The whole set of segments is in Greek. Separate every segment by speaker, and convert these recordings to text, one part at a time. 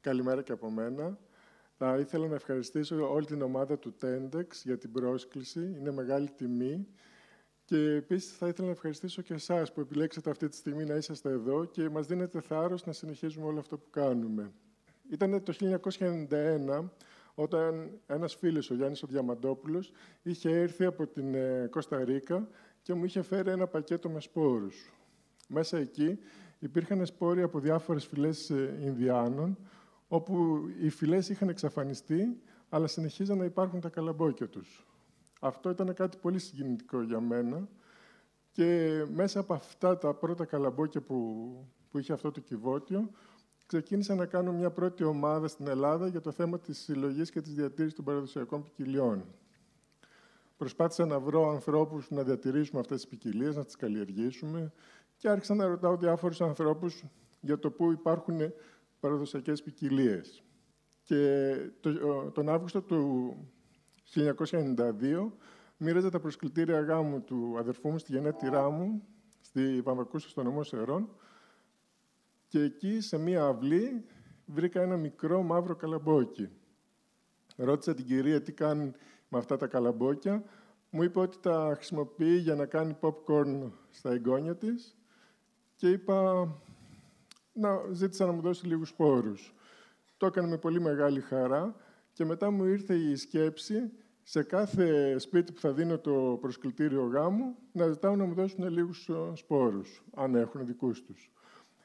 Speaker 1: Καλημέρα και από μένα. Θα ήθελα να ευχαριστήσω όλη την ομάδα του Tendex για την πρόσκληση. Είναι μεγάλη τιμή. Και επίσης θα ήθελα να ευχαριστήσω και εσάς που επιλέξατε αυτή τη στιγμή να είσαστε εδώ και μας δίνετε θάρρος να συνεχίζουμε όλο αυτό που κάνουμε. Ήταν το 1991 όταν ένας φίλος, ο Γιάννης ο Διαμαντόπουλος, είχε έρθει από την ε, Κώστα Ρίκα και μου είχε φέρει ένα πακέτο με σπόρους. Μέσα εκεί υπήρχαν σπόροι από διάφορες φυλές ε, Ινδιάνων, όπου οι φυλές είχαν εξαφανιστεί, αλλά συνεχίζαν να υπάρχουν τα καλαμπόκια τους. Αυτό ήταν κάτι πολύ συγκινητικό για μένα και μέσα από αυτά τα πρώτα καλαμπόκια που, που είχε αυτό το κυβότιο, ξεκίνησα να κάνω μια πρώτη ομάδα στην Ελλάδα για το θέμα της συλλογής και της διατήρησης των παραδοσιακών ποικιλιών. Προσπάθησα να βρω ανθρώπους να διατηρήσουμε αυτές τις ποικιλίες, να τις καλλιεργήσουμε και άρχισα να ρωτάω διάφορους ανθρώπους για το πού υπάρχουν παραδοσιακές ποικιλίες. Και τον Αύγουστο του 1992 μοίραζα τα προσκλητήρια γάμου του αδερφού μου στη γενέτειρά μου, στη Βαμβακούσα, στο νομό Σερών, και εκεί, σε μία αυλή, βρήκα ένα μικρό μαύρο καλαμπόκι. Ρώτησα την κυρία τι κάνει με αυτά τα καλαμπόκια. Μου είπε ότι τα χρησιμοποιεί για να κάνει popcorn στα εγγόνια της και είπα να ζήτησα να μου δώσει λίγους σπόρους. Το έκανε με πολύ μεγάλη χαρά και μετά μου ήρθε η σκέψη σε κάθε σπίτι που θα δίνω το προσκλητήριο γάμου να ζητάω να μου δώσουν λίγους σπόρους, αν έχουν δικούς τους.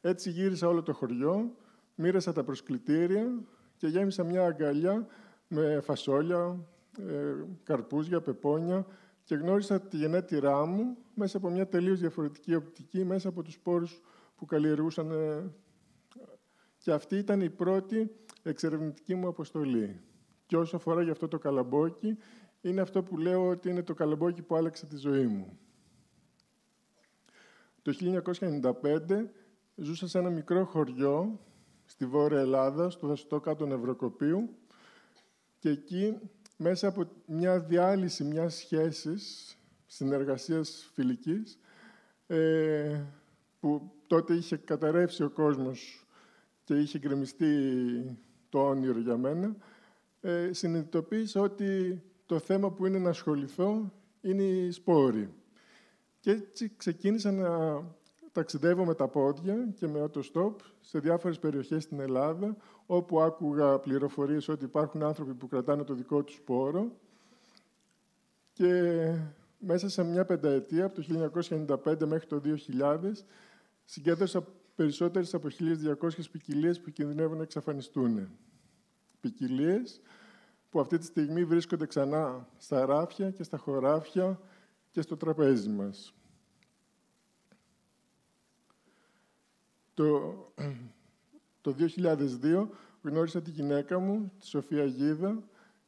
Speaker 1: Έτσι γύρισα όλο το χωριό, μοίρασα τα προσκλητήρια και γέμισα μια αγκαλιά με φασόλια, ε, καρπούζια, πεπόνια και γνώρισα τη γενέτειρά μου μέσα από μια τελείως διαφορετική οπτική, μέσα από τους σπόρους που καλλιεργούσαν. Ε, και αυτή ήταν η πρώτη εξερευνητική μου αποστολή. Και όσο αφορά για αυτό το καλαμπόκι, είναι αυτό που λέω ότι είναι το καλαμπόκι που άλλαξε τη ζωή μου. Το 1995 Ζούσα σε ένα μικρό χωριό στη Βόρεια Ελλάδα, στο δασοτό κάτω Νευροκοπίου και εκεί μέσα από μια διάλυση μιας σχέσης συνεργασίας φιλικής ε, που τότε είχε καταρρεύσει ο κόσμος και είχε γκρεμιστεί το όνειρο για μένα, ε, συνειδητοποίησα ότι το θέμα που είναι να ασχοληθώ είναι οι σπόροι. Και έτσι ξεκίνησα να ταξιδεύω με τα πόδια και με auto-stop σε διάφορες περιοχές στην Ελλάδα, όπου άκουγα πληροφορίες ότι υπάρχουν άνθρωποι που κρατάνε το δικό τους σπόρο. Και μέσα σε μια πενταετία, από το 1995 μέχρι το 2000, συγκέντρωσα περισσότερες από 1.200 ποικιλίε που κινδυνεύουν να εξαφανιστούν. Ποικιλίες που αυτή τη στιγμή βρίσκονται ξανά στα ράφια και στα χωράφια και στο τραπέζι μας. Το, το 2002 γνώρισα τη γυναίκα μου, τη Σοφία Γίδα,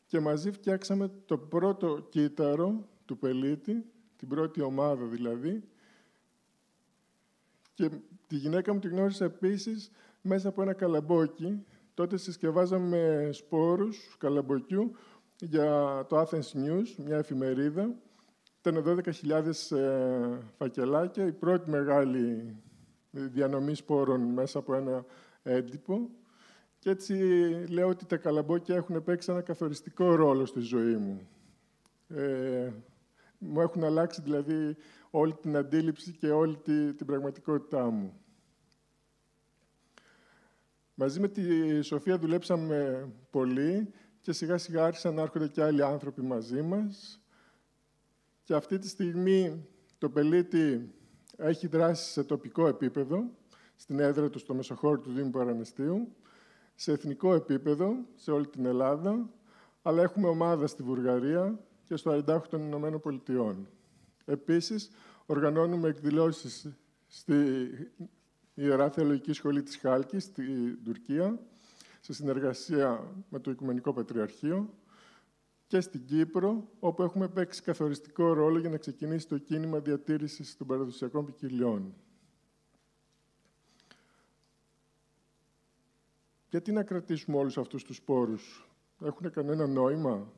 Speaker 1: και μαζί φτιάξαμε το πρώτο κύτταρο του πελίτη, την πρώτη ομάδα δηλαδή. Και τη γυναίκα μου τη γνώρισα επίσης μέσα από ένα καλαμπόκι. Τότε συσκευάζαμε σπόρους καλαμποκιού για το Athens News, μια εφημερίδα. Ήταν 12.000 ε, φακελάκια, η πρώτη μεγάλη διανομή σπόρων μέσα από ένα έντυπο. Και έτσι λέω ότι τα καλαμπόκια έχουν παίξει ένα καθοριστικό ρόλο στη ζωή μου. Ε, μου έχουν αλλάξει δηλαδή όλη την αντίληψη και όλη την πραγματικότητά μου. Μαζί με τη Σοφία δουλέψαμε πολύ και σιγά σιγά άρχισαν να έρχονται και άλλοι άνθρωποι μαζί μας. Και αυτή τη στιγμή το πελίτη έχει δράσει σε τοπικό επίπεδο, στην έδρα του στο Μεσοχώριο του Δήμου Παρανεστίου, σε εθνικό επίπεδο, σε όλη την Ελλάδα, αλλά έχουμε ομάδα στη Βουλγαρία και στο Αριντάχο των Ηνωμένων Πολιτειών. Επίσης, οργανώνουμε εκδηλώσεις στη Ιερά Θεολογική Σχολή της Χάλκης, στην Τουρκία, σε συνεργασία με το Οικουμενικό Πατριαρχείο, και στην Κύπρο, όπου έχουμε παίξει καθοριστικό ρόλο για να ξεκινήσει το κίνημα διατήρησης των παραδοσιακών ποικιλιών. Γιατί να κρατήσουμε όλους αυτούς τους σπόρους; Έχουν κανένα νόημα;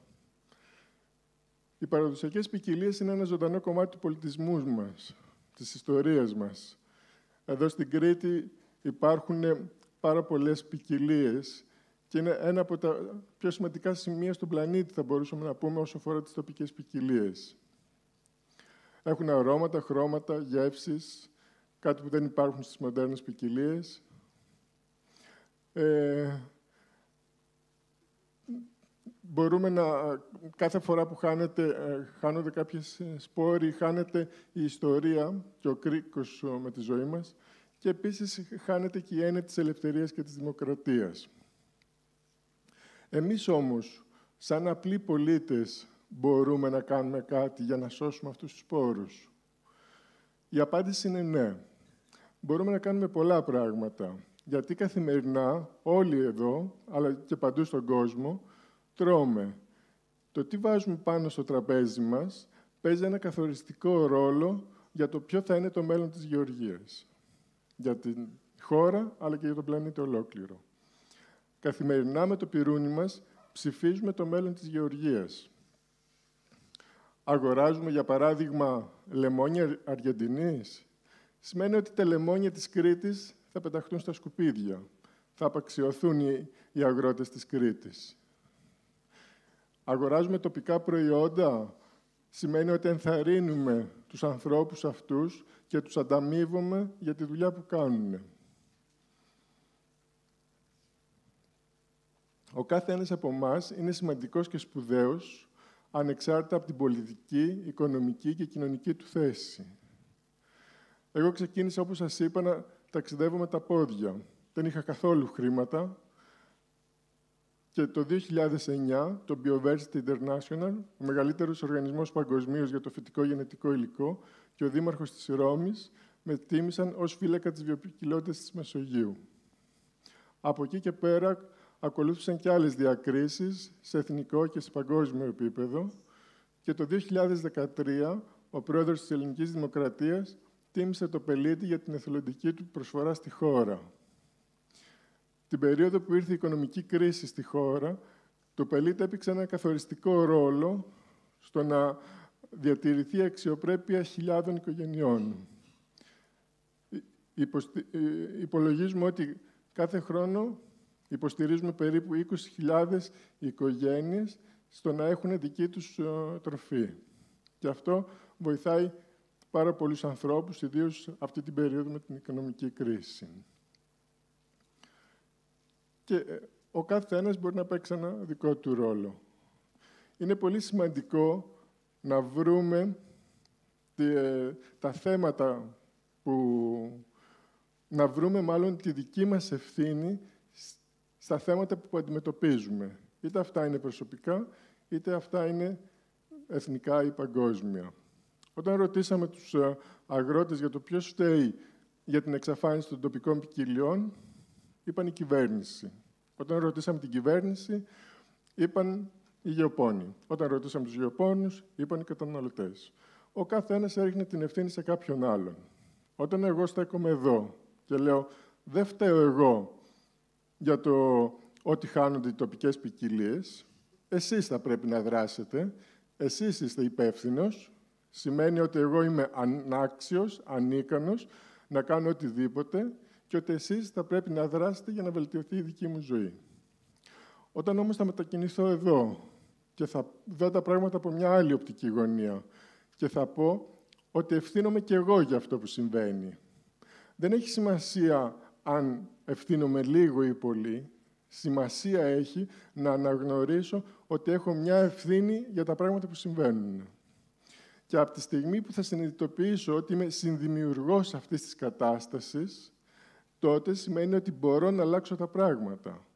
Speaker 1: Οι παραδοσιακές ποικιλίες είναι ένα ζωντανό κομμάτι του πολιτισμού μας, της ιστορίας μας. Εδώ στην Κρήτη υπάρχουν πάρα πολλές ποικιλίες και είναι ένα από τα πιο σημαντικά σημεία στον πλανήτη, θα μπορούσαμε να πούμε, όσο αφορά τις τοπικές ποικιλίες. Έχουν αρώματα, χρώματα, γεύσεις, κάτι που δεν υπάρχουν στις μοντέρνες ποικιλίες. Ε, μπορούμε να, κάθε φορά που χάνεται, ε, χάνονται κάποιες σπόροι, χάνεται η ιστορία και ο κρίκος με τη ζωή μας και επίσης χάνεται και η έννοια της ελευθερίας και της δημοκρατίας. Εμείς όμως, σαν απλοί πολίτες, μπορούμε να κάνουμε κάτι για να σώσουμε αυτούς τους σπόρους. Η απάντηση είναι ναι. Μπορούμε να κάνουμε πολλά πράγματα. Γιατί καθημερινά όλοι εδώ, αλλά και παντού στον κόσμο, τρώμε. Το τι βάζουμε πάνω στο τραπέζι μας παίζει ένα καθοριστικό ρόλο για το ποιο θα είναι το μέλλον της γεωργίας. Για την χώρα, αλλά και για τον πλανήτη ολόκληρο. Καθημερινά με το πυρούνι μας ψηφίζουμε το μέλλον της γεωργίας. Αγοράζουμε, για παράδειγμα, λεμόνια Αργεντινής. Σημαίνει ότι τα λεμόνια της Κρήτης θα πεταχτούν στα σκουπίδια. Θα απαξιωθούν οι αγρότες της Κρήτης. Αγοράζουμε τοπικά προϊόντα. Σημαίνει ότι ενθαρρύνουμε τους ανθρώπους αυτούς και τους ανταμείβουμε για τη δουλειά που κάνουν. Ο κάθε ένας από εμάς είναι σημαντικός και σπουδαίος, ανεξάρτητα από την πολιτική, οικονομική και κοινωνική του θέση. Εγώ ξεκίνησα, όπως σας είπα, να ταξιδεύω με τα πόδια. Δεν είχα καθόλου χρήματα, και το 2009 το Bioversity International, ο μεγαλύτερος οργανισμός παγκοσμίως για το φυτικό γενετικό υλικό και ο δήμαρχος της Ρώμης με τίμησαν ως φύλακα της βιοποικιλότητας της Μεσογείου. Από εκεί και πέρα ακολούθησαν και άλλες διακρίσεις σε εθνικό και σε παγκόσμιο επίπεδο και το 2013 ο πρόεδρος της Ελληνικής Δημοκρατίας τίμησε το πελίτη για την εθελοντική του προσφορά στη χώρα. Την περίοδο που ήρθε η οικονομική κρίση στη χώρα, το πελίτη έπαιξε ένα καθοριστικό ρόλο στο να διατηρηθεί η αξιοπρέπεια χιλιάδων οικογενειών. Υπολογίζουμε ότι κάθε χρόνο υποστηρίζουμε περίπου 20.000 οικογένειες στο να έχουν δική τους ε, τροφή. Και αυτό βοηθάει πάρα πολλούς ανθρώπους, ιδίως αυτή την περίοδο με την οικονομική κρίση και ε, ο κάθε ένας μπορεί να παίξει ένα δικό του ρόλο. Είναι πολύ σημαντικό να βρούμε ε, τα θέματα που... να βρούμε μάλλον τη δική μας ευθύνη στα θέματα που αντιμετωπίζουμε. Είτε αυτά είναι προσωπικά, είτε αυτά είναι εθνικά ή παγκόσμια. Όταν ρωτήσαμε τους ε, αγρότες για το ποιος φταίει για την εξαφάνιση των τοπικών ποικιλιών, είπαν η κυβέρνηση. Όταν ρωτήσαμε την κυβέρνηση, είπαν οι γεωπόνοι. Όταν ρωτήσαμε τους γεωπόνους, είπαν οι καταναλωτές. Ο κάθε ένας έριχνε την ευθύνη σε κάποιον άλλον. Όταν εγώ στέκομαι εδώ και λέω «Δεν φταίω εγώ για το ότι χάνονται οι τοπικές ποικιλίες, εσείς θα πρέπει να δράσετε, εσείς είστε υπεύθυνος. σημαίνει ότι εγώ είμαι ανάξιος, ανίκανος να κάνω οτιδήποτε και ότι εσείς θα πρέπει να δράσετε για να βελτιωθεί η δική μου ζωή. Όταν όμως θα μετακινηθώ εδώ και θα δω τα πράγματα από μια άλλη οπτική γωνία και θα πω ότι ευθύνομαι και εγώ για αυτό που συμβαίνει. Δεν έχει σημασία αν ευθύνομαι λίγο ή πολύ. Σημασία έχει να αναγνωρίσω ότι έχω μια ευθύνη για τα πράγματα που συμβαίνουν. Και από τη στιγμή που θα συνειδητοποιήσω ότι είμαι συνδημιουργός αυτής της κατάστασης, τότε σημαίνει ότι μπορώ να αλλάξω τα πράγματα.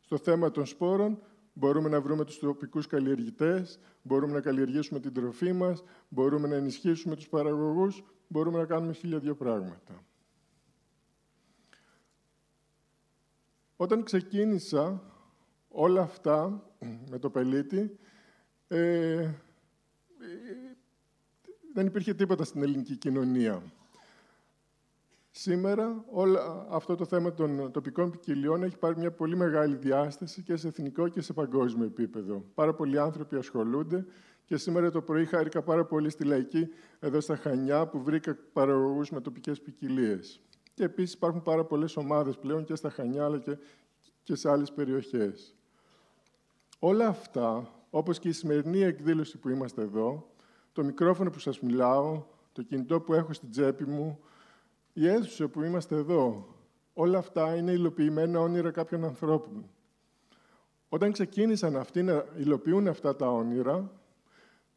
Speaker 1: Στο θέμα των σπόρων μπορούμε να βρούμε τους τοπικούς καλλιεργητές, μπορούμε να καλλιεργήσουμε την τροφή μας, μπορούμε να ενισχύσουμε τους παραγωγούς, μπορούμε να κάνουμε χίλια δύο πράγματα. Όταν ξεκίνησα όλα αυτά με το πελίτη, ε, ε δεν υπήρχε τίποτα στην ελληνική κοινωνία. Σήμερα όλο αυτό το θέμα των τοπικών ποικιλιών έχει πάρει μια πολύ μεγάλη διάσταση και σε εθνικό και σε παγκόσμιο επίπεδο. Πάρα πολλοί άνθρωποι ασχολούνται και σήμερα το πρωί χάρηκα πάρα πολύ στη Λαϊκή εδώ στα Χανιά που βρήκα παραγωγούς με τοπικές ποικιλίες. Και επίσης υπάρχουν πάρα πολλές ομάδες πλέον και στα Χανιά αλλά και, και σε άλλες περιοχές. Όλα αυτά, όπως και η σημερινή εκδήλωση που είμαστε εδώ, το μικρόφωνο που σας μιλάω, το κινητό που έχω στην τσέπη μου, η αίθουσα που είμαστε εδώ, όλα αυτά είναι υλοποιημένα όνειρα κάποιων ανθρώπων. Όταν ξεκίνησαν αυτοί να υλοποιούν αυτά τα όνειρα,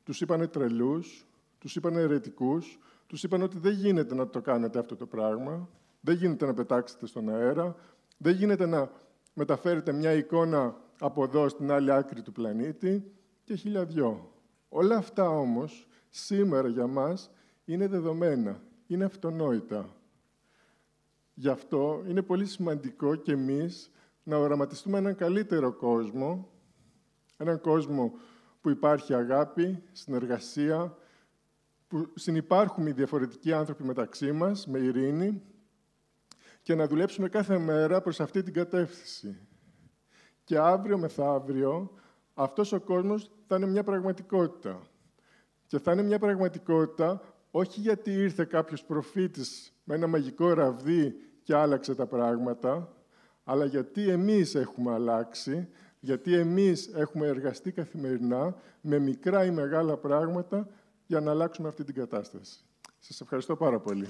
Speaker 1: τους είπανε τρελούς, τους είπανε αιρετικούς, τους είπαν ότι δεν γίνεται να το κάνετε αυτό το πράγμα, δεν γίνεται να πετάξετε στον αέρα, δεν γίνεται να μεταφέρετε μια εικόνα από εδώ στην άλλη άκρη του πλανήτη και χιλιαδιό. Όλα αυτά όμως σήμερα για μας είναι δεδομένα, είναι αυτονόητα. Γι' αυτό είναι πολύ σημαντικό και εμείς να οραματιστούμε έναν καλύτερο κόσμο, έναν κόσμο που υπάρχει αγάπη, συνεργασία, που συνυπάρχουμε οι διαφορετικοί άνθρωποι μεταξύ μας, με ειρήνη, και να δουλέψουμε κάθε μέρα προς αυτή την κατεύθυνση. Και αύριο μεθαύριο αυτός ο κόσμος θα είναι μια πραγματικότητα. Και θα είναι μια πραγματικότητα όχι γιατί ήρθε κάποιος προφήτης με ένα μαγικό ραβδί και άλλαξε τα πράγματα, αλλά γιατί εμείς έχουμε αλλάξει, γιατί εμείς έχουμε εργαστεί καθημερινά με μικρά ή μεγάλα πράγματα για να αλλάξουμε αυτή την κατάσταση. Σας ευχαριστώ πάρα πολύ.